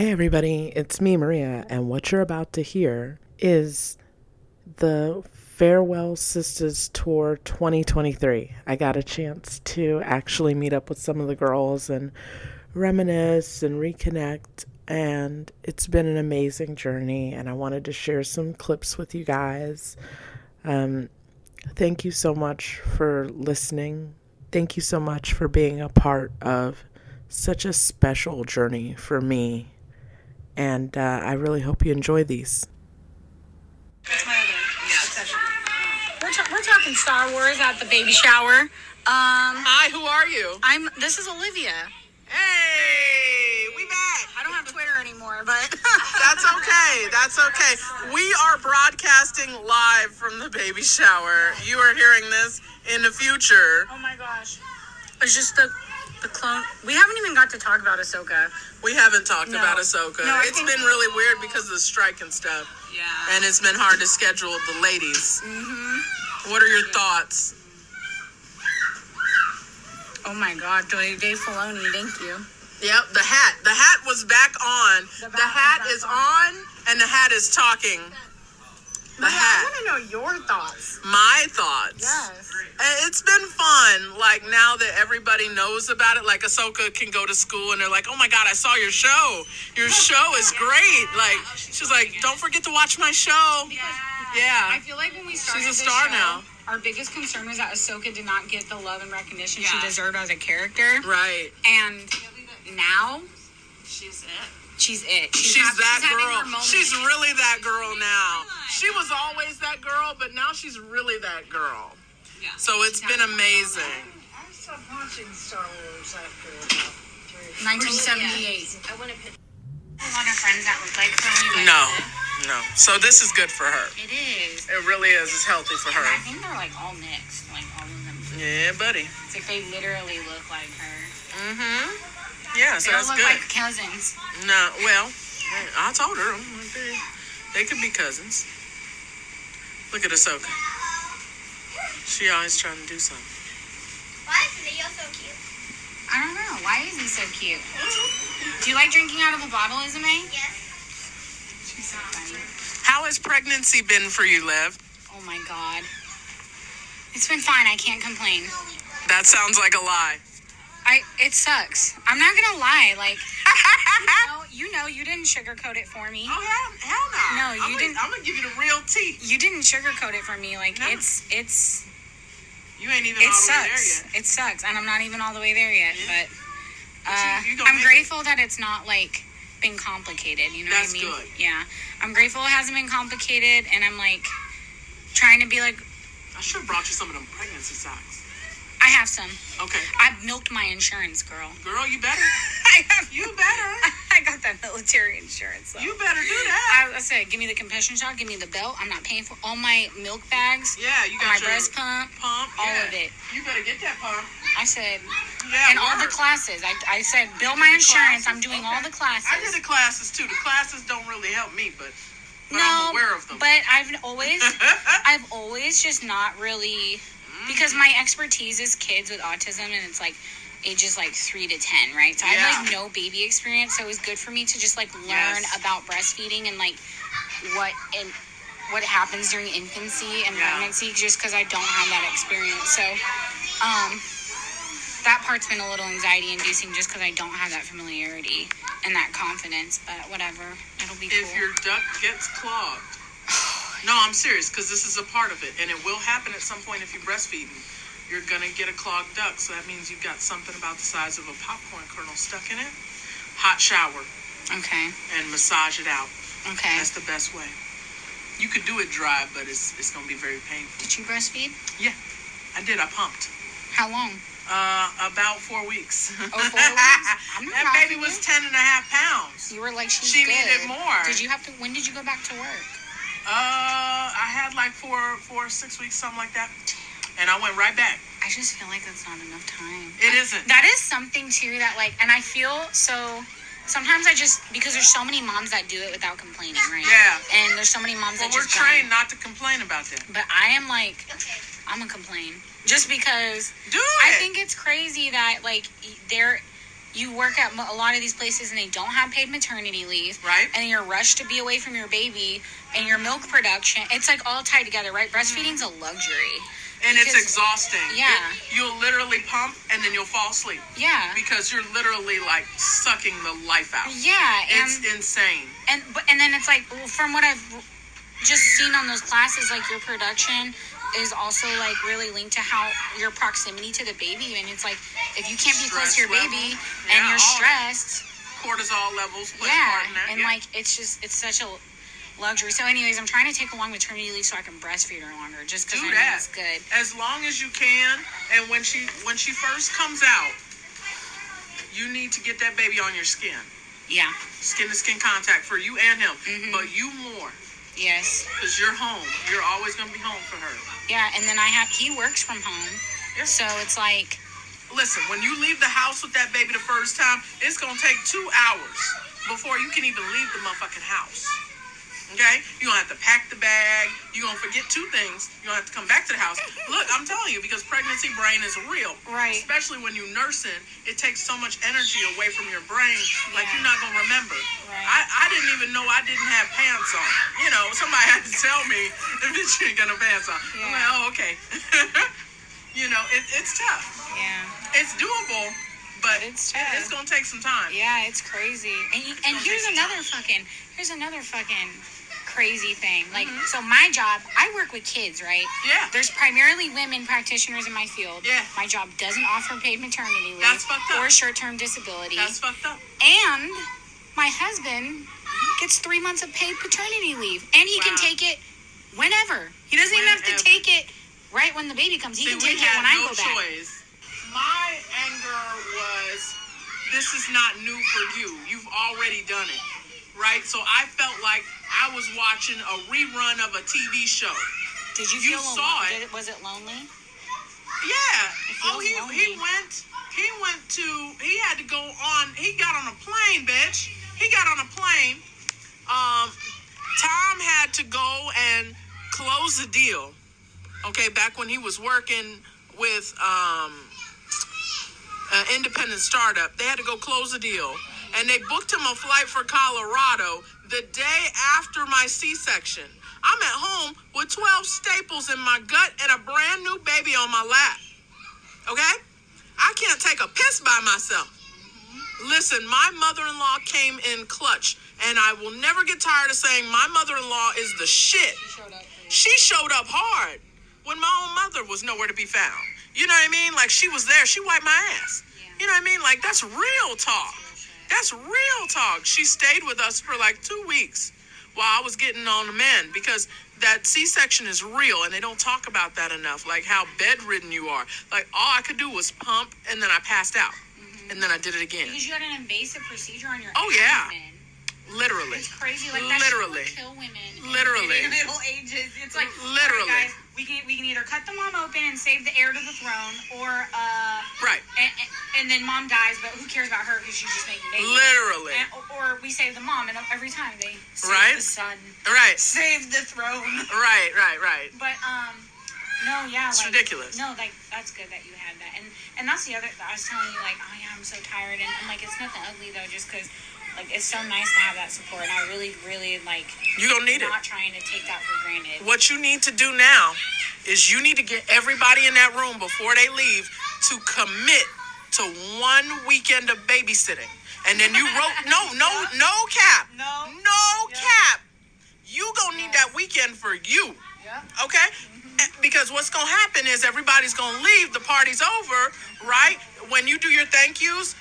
Hey, everybody, it's me, Maria, and what you're about to hear is the Farewell Sisters Tour 2023. I got a chance to actually meet up with some of the girls and reminisce and reconnect, and it's been an amazing journey. And I wanted to share some clips with you guys. Um, thank you so much for listening. Thank you so much for being a part of such a special journey for me and uh, I really hope you enjoy these. We're, ta- we're talking Star Wars at the baby shower. Um, Hi, who are you? I'm. This is Olivia. Hey, we back. I don't have Twitter anymore, but That's okay. That's okay. We are broadcasting live from the baby shower. You are hearing this in the future. oh my gosh, it's just the the clone. We haven't even got to talk about Ahsoka. We haven't talked No. about Ahsoka. No, I it's think- been really weird because of the strike and stuff, Yeah. and it's been hard to schedule the ladies. mm-hmm. What are your thoughts? Oh my God, Dave Dave Filoni, thank you. Yep, the hat. The hat was back on. The The, hat hat was is back on, and the hat is talking. The Maya, hat. I want to know your thoughts. My thoughts. Yes. It's been fun. Like now that everybody knows about it, like Ahsoka can go to school and they're like, "Oh my God, I saw your show. Your show is great." Like she's like, "Don't forget to watch my show." Yeah. Yeah. I feel like when we started She's a star show, now. our biggest concern was that Ahsoka did not get the love and recognition she deserved as a character. Right. And now She's it. She's it. She's, hav- that having her girl. She's really that girl now. She was always that girl, but now she's really that girl. Yeah. So it's been amazing. I stopped watching Star Wars after about three. 1978. I want to pick. A lot of friends that look like her. No, no. So this is good for her. It is. It really is. It's healthy for And I think they're like all mixed, like all of them. Yeah, buddy. It's like they literally look like her. Mm-hmm. Yeah, so They all that's look good. like cousins. No, well, I told her they, they could be cousins. Look at Ahsoka. She always trying to do something. Why is Leo so cute? I don't know. Why is he so cute? Do you like drinking out of a bottle, Isame? Yes. She's so funny. How has pregnancy been for you, Lev? Oh my god. It's been fine. I can't complain. That sounds like a lie. I it sucks. I'm not gonna lie. Like you know, you know, you didn't sugarcoat it for me. Oh hell, hell no! No, you I'm didn't- Gonna, I'm gonna give you the real tea. You didn't sugarcoat it for me. Like No. it's it's You ain't even it all the way there sucks. yet. It sucks, and I'm not even all the way there yet. Yeah. But But uh, you I'm grateful that it's not like been complicated. You know That's what I mean? good. Yeah, I'm grateful it hasn't been complicated, and I'm like trying to be like I should have brought you some of them pregnancy socks. I have some. Okay, I've milked my insurance, girl. girl, you better. I have. You better. I got that military insurance. So. You better do that. I, I said, give me the compression shot, give me the belt. I'm not paying for all my milk bags, Yeah, you got my your breast pump, pump. all yeah. of it. You better get that pump. I said, Yeah, and all the classes. I, I said, bill my insurance. classes, I'm doing okay. all the classes. I did the classes too. The classes don't really help me, but, but no, I'm aware of them. but I've always, I've always just not really, because my expertise is kids with autism, and it's like ages like three to ten, right? So I have like no baby experience, so it was good for me to just like learn Yes. about breastfeeding and like what and what happens during infancy and Yeah. pregnancy, just because I don't have that experience. So, um, that part's been a little anxiety inducing, just because I don't have that familiarity and that confidence. But whatever, it'll be if cool. your duct gets clogged. No, I'm serious because this is a part of it, and it will happen at some point if you're breastfeeding. You're gonna get a clogged duct, so that means you've got something about the size of a popcorn kernel stuck in it. Hot shower Okay. and massage it out. Okay. That's the best way. You could do it dry, but it's it's gonna be very painful. Did you breastfeed? Yeah, I did. I pumped. How long? Uh, about four weeks. Oh, four weeks? That baby was you. ten and a half pounds. You were like she's She good. needed more. Did you have to? When did you go back to work? Uh, I had like four, four, six weeks, something like that, and I went right back. I just feel like that's not enough time. It isn't. That is something too that like, and I feel so. Sometimes I just because there's so many moms that do it without complaining, right? Yeah. And there's so many moms Well, that we're just don't. not to complain about that. But I am like, Okay. I'm gonna complain just because Do it. I think it's crazy that like there you work at a lot of these places and they don't have paid maternity leave. Right. And you're rushed to be away from your baby and your milk production. It's like all tied together, right? Breastfeeding's a mm-hmm. luxury. and it's exhausting. Yeah. It- you'll literally pump and then you'll fall asleep Yeah. because you're literally like sucking the life out. Yeah. And It's insane. and but and then it's like from what I've just seen on those classes, like your production is also like really linked to how your proximity to the baby, and it's like if you can't be close to your Stress baby level. and you're stressed, Cortisol levels play yeah, part in that. and yeah. like it's just it's such a luxury. So, anyways, I'm trying to take a long maternity leave so I can breastfeed her longer, just because Do I know it's good. as long as you can and when she when she first comes out you need to get that baby on your skin Yeah. skin to skin contact for you and him Mhm. but you more Yes. because you're home you're always going to be home for her Yeah, and then I have he works from home, Yeah. so it's like listen when you leave the house with that baby the first time it's going to take two hours before you can even leave the motherfucking house Okay? You're gonna have to pack the bag. You're gonna forget two things. You're gonna have to come back to the house. Look, I'm telling you, because pregnancy brain is real. Right. Especially when you're nursing, it takes so much energy away from your brain. Like Yeah. you're not gonna remember. Right. I, I didn't even know I didn't have pants on. You know, somebody had to tell me if you ain't got no pants on. I'm like, oh, okay. you know, it, it's tough. yeah. It's doable, but But it's tough. it's gonna take some time. Yeah, it's crazy. And you, and here's another fucking here's another fucking crazy thing. Like Mm-hmm. so my job, I work with kids, right? Yeah. There's primarily women practitioners in my field. Yeah. My job doesn't offer paid maternity leave That's fucked up. or short-term disability. That's fucked up. and my husband gets 3 months of paid paternity leave and he can take it whenever. He doesn't even have to take it right when the baby comes. He See, can take it when I no go back. choice. My anger was, this is not new for you. You've already done it, right? So I felt like I was watching a rerun of a TV show. Did you You feel saw alone? it. Was it lonely? Yeah. Oh, he he went. He went to. He had to go on. He got on a plane, bitch. He got on a plane. Um, Tom had to go and close the deal. Okay, back when he was working with um, an independent startup, they had to go close the deal, and they booked him a flight for Colorado the day after my C-section. I'm at home with 12 staples in my gut and a brand new baby on my lap. Okay? I can't take a piss by myself. Listen, my mother in law came in clutch, and I will never get tired of saying my mother in law is the shit. She showed up hard when my own mother was nowhere to be found. You know what I mean? Like she was there, she wiped my ass. You know what I mean? Like that's real talk. That's real talk. She stayed with us for like two weeks while I was getting on the men because that C-section is real and they don't talk about that enough. Like how bedridden you are. Like all I could do was pump and then I passed out. Mm-hmm. And then I did it again. Because you had an invasive procedure on your Oh, yeah. abdomen. Literally. It's crazy. Like that Literally. kill women. in Literally. their middle ages. It's like Literally. "All right, guys, we can we can either cut the mom open and save the heir to the throne, or uh, Right. and, and, then mom dies, but who cares about her because she's just making babies. Literally. And, or we save the mom, and every time they save Right. the son, Right. save the throne. Right, right, right. But um, no, yeah, It's like, ridiculous. No, like that's good that you had that, and and that's the other. I was telling you, like, oh yeah, I'm so tired, and I'm like, it's nothing ugly though, just because. Like it's so nice to have that support, and I really, really like You don't need it. not trying to take that for granted. What you need to do now is you need to get everybody in that room before they leave to commit to one weekend of babysitting. And then you wrote no, no, no cap. No. No cap. You gonna need that weekend for you. Yeah. Okay? Eh, Because what's gonna happen is everybody's gonna leave, the party's over, right? When you do your thank yous,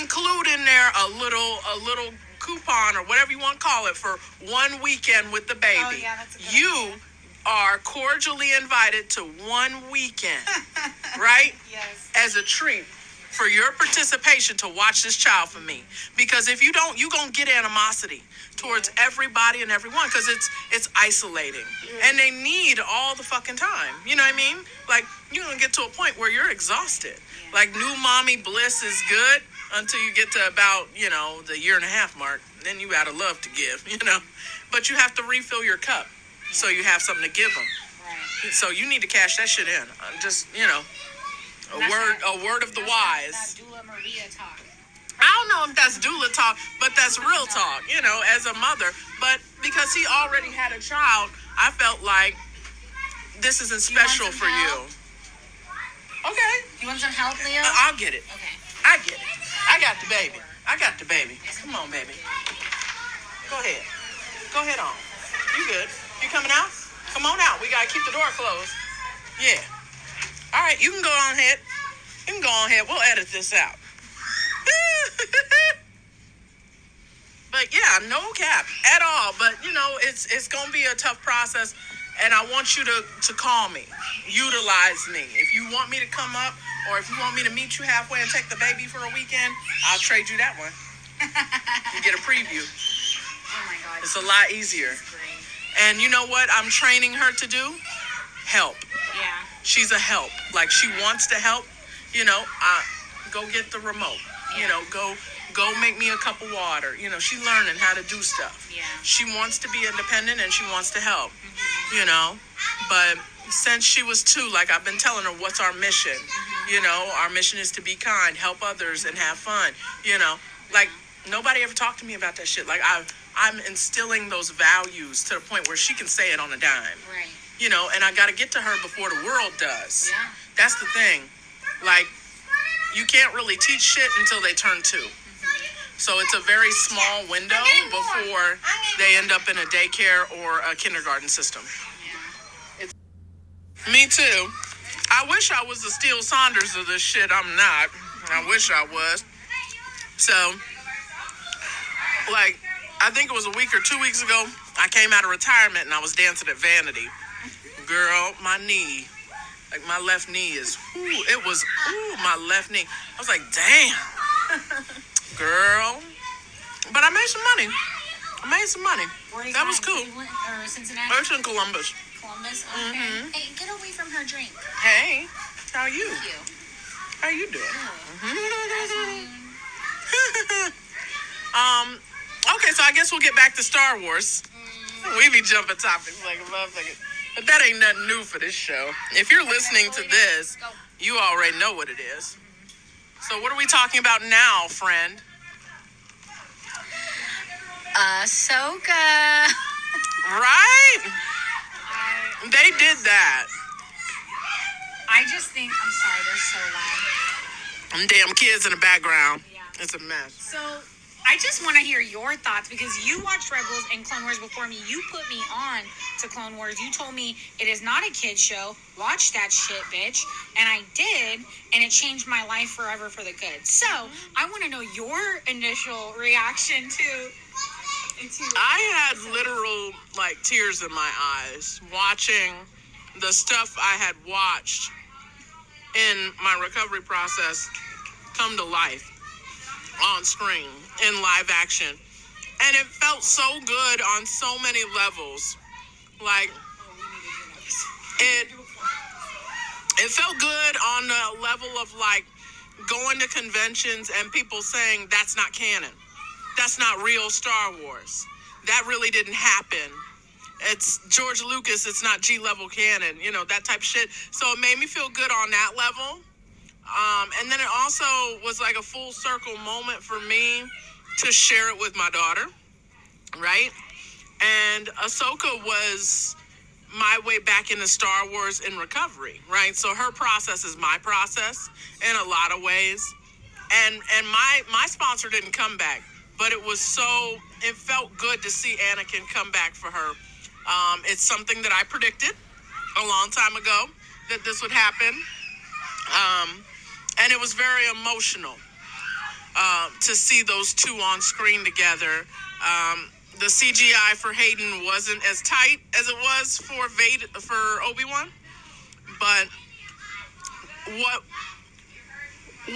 include in there a little a little coupon or whatever you want to call it for one weekend with the baby. Oh, yeah, that's a good you idea. are cordially invited to one weekend, right? Yes. As a treat for your participation to watch this child for me. Because if you don't, you're gonna get animosity towards everybody and everyone because it's it's isolating. And they need all the fucking time. You know what I mean? Like you're gonna get to a point where you're exhausted. Like new mommy bliss is good until you get to about, you know, the year and a half mark. Then you got a love to give, you know. But you have to refill your cup so you have something to give them. Right. So you need to cash that shit in. Uh, Just you know, a That's word, a word of the wise. Doula Maria talk. I don't know if that's doula talk, but that's real talk, you know, as a mother. But because he already had a child, I felt like this isn't special some for you. Okay, You want some help, Leo? I- I'll get it. okay. I get it. Baby. I got the baby. Come on, baby. Go ahead. Go ahead on. You good? You coming out? Come on out. We gotta keep the door closed. Yeah. All right, you can go on ahead. You can go on ahead. We'll edit this out. but yeah, no cap at all. But you know, it's it's gonna be a tough process, and I want you to to call me, utilize me. If you want me to come up, or if you want me to meet you halfway and take the baby for a weekend, I'll trade you that one. You get a preview. Oh my god. It's a lot easier. And you know what? I'm training her to do help. Yeah. She's a help. Like she wants to help. You know, uh, go get the remote. Yeah. You know, go go make me a cup of water. You know, she's learning how to do stuff. Yeah. She wants to be independent and she wants to help. You know, but since she was two, like I've been telling her, what's our mission? You know, our mission is to be kind, help others, and have fun. You know, like nobody ever talked to me about that shit. Like I, I'm instilling those values to the point where she can say it on a dime Right. you know, and I got to get to her before the world does. Yeah. That's the thing. Like, you can't really teach shit until they turn two. So it's a very small window before they end up in a daycare or a kindergarten system. Me too. I wish I was the Steele Saunders of this shit. I'm not. I wish I was. So, like, I think it was a week or two weeks ago, I came out of retirement and I was dancing at Vanity. Girl, my knee, like my left knee is, ooh, it was, ooh, my left knee. I was like, damn, girl. But I made some money. I made some money. Where That was cool. Or Cincinnati? I was in Columbus. Columbus. Okay. Mhm. Hey, get away from her drink. Hey, how you? Thank you. How you doing? Jasmine. um, okay, so I guess we'll get back to Star Wars. We be jumping topics like a motherfucker. But that ain't nothing new for this show. If you're listening to this, you already know what it is. So what are we talking about now, friend? Ahsoka. Right? They did that. I just think I'm sorry. They're so loud. Them damn kids in the background. Yeah. It's a mess. So I just want to hear your thoughts because you watched Rebels and Clone Wars before me. You put me on to Clone Wars. You told me it is not a kid show. Watch that shit, bitch. And I did, and it changed my life forever for the good. So I want to know your initial reaction to. I had literal like tears in my eyes watching the stuff I had watched in my recovery process come to life on screen in live action. And it felt so good on so many levels. Like it it felt good on the level of like going to conventions and people saying that's not canon. That's not real Star Wars. That really didn't happen. It's George Lucas, it's not G level canon, you know, that type of shit. So it made me feel good on that level. Um, and then it also was like a full circle moment for me to share it with my daughter, right? And Ahsoka was my way back into Star Wars in recovery, right? So her process is my process in a lot of ways. And and my my sponsor didn't come back, but it was so it felt good to see Anakin come back for her. Um, it's something that I predicted a long time ago that this would happen. Um, and it was very emotional uh, to see those two on screen together. Um, the CGI for Hayden wasn't as tight as it was for Vader, for Obi Wan, but what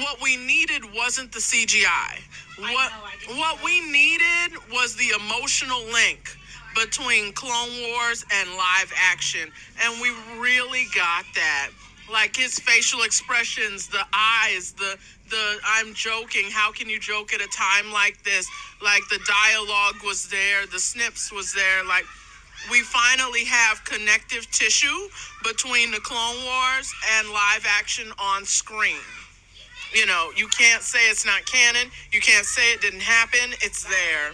what we needed wasn't the CGI. What know, I what we needed was the emotional link between Clone Wars and live action, and we really got that. Like his facial expressions, the eyes, the the I'm joking. How can you joke at a time like this? Like the dialogue was there, the snips was there. Like we finally have connective tissue between the Clone Wars and live action on screen. You know, you can't say it's not canon. You can't say it didn't happen. It's there.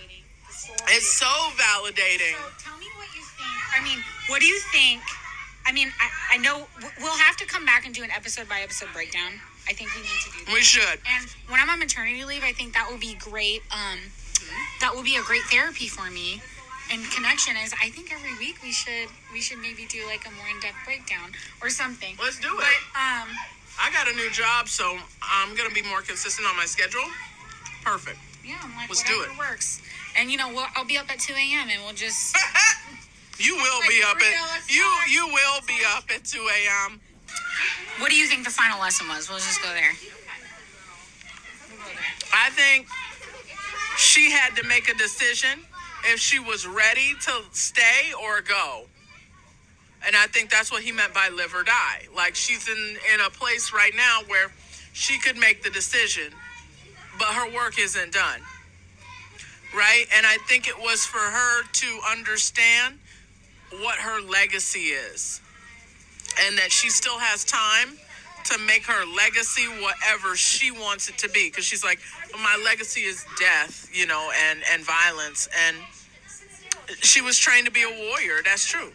It's so validating. So tell me what you think. I mean, what do you think? I mean, I, I know we'll have to come back and do an episode by episode breakdown. I think we need to do that. We should. And when I'm on maternity leave, I think that will be great. Um, that will be a great therapy for me. And connection is, I think every week we should we should maybe do like a more in depth breakdown or something. Let's do it. But um, I got a new job, so I'm gonna be more consistent on my schedule. Perfect. yeah, I'm like Let's do whatever it. works. And you know, we'll, I'll be up at 2 a.m. and we'll just You will Like, be up at you start. you will be up at 2 a.m. What do you think the final lesson was? We'll just go there. I think she had to make a decision if she was ready to stay or go. And I think that's what he meant by live or die. Like she's in in a place right now where she could make the decision, but her work isn't done. Right? And I think it was for her to understand what her legacy is. And that she still has time to make her legacy whatever she wants it to be because she's like my legacy is death you know and and violence and she was trained to be a warrior that's true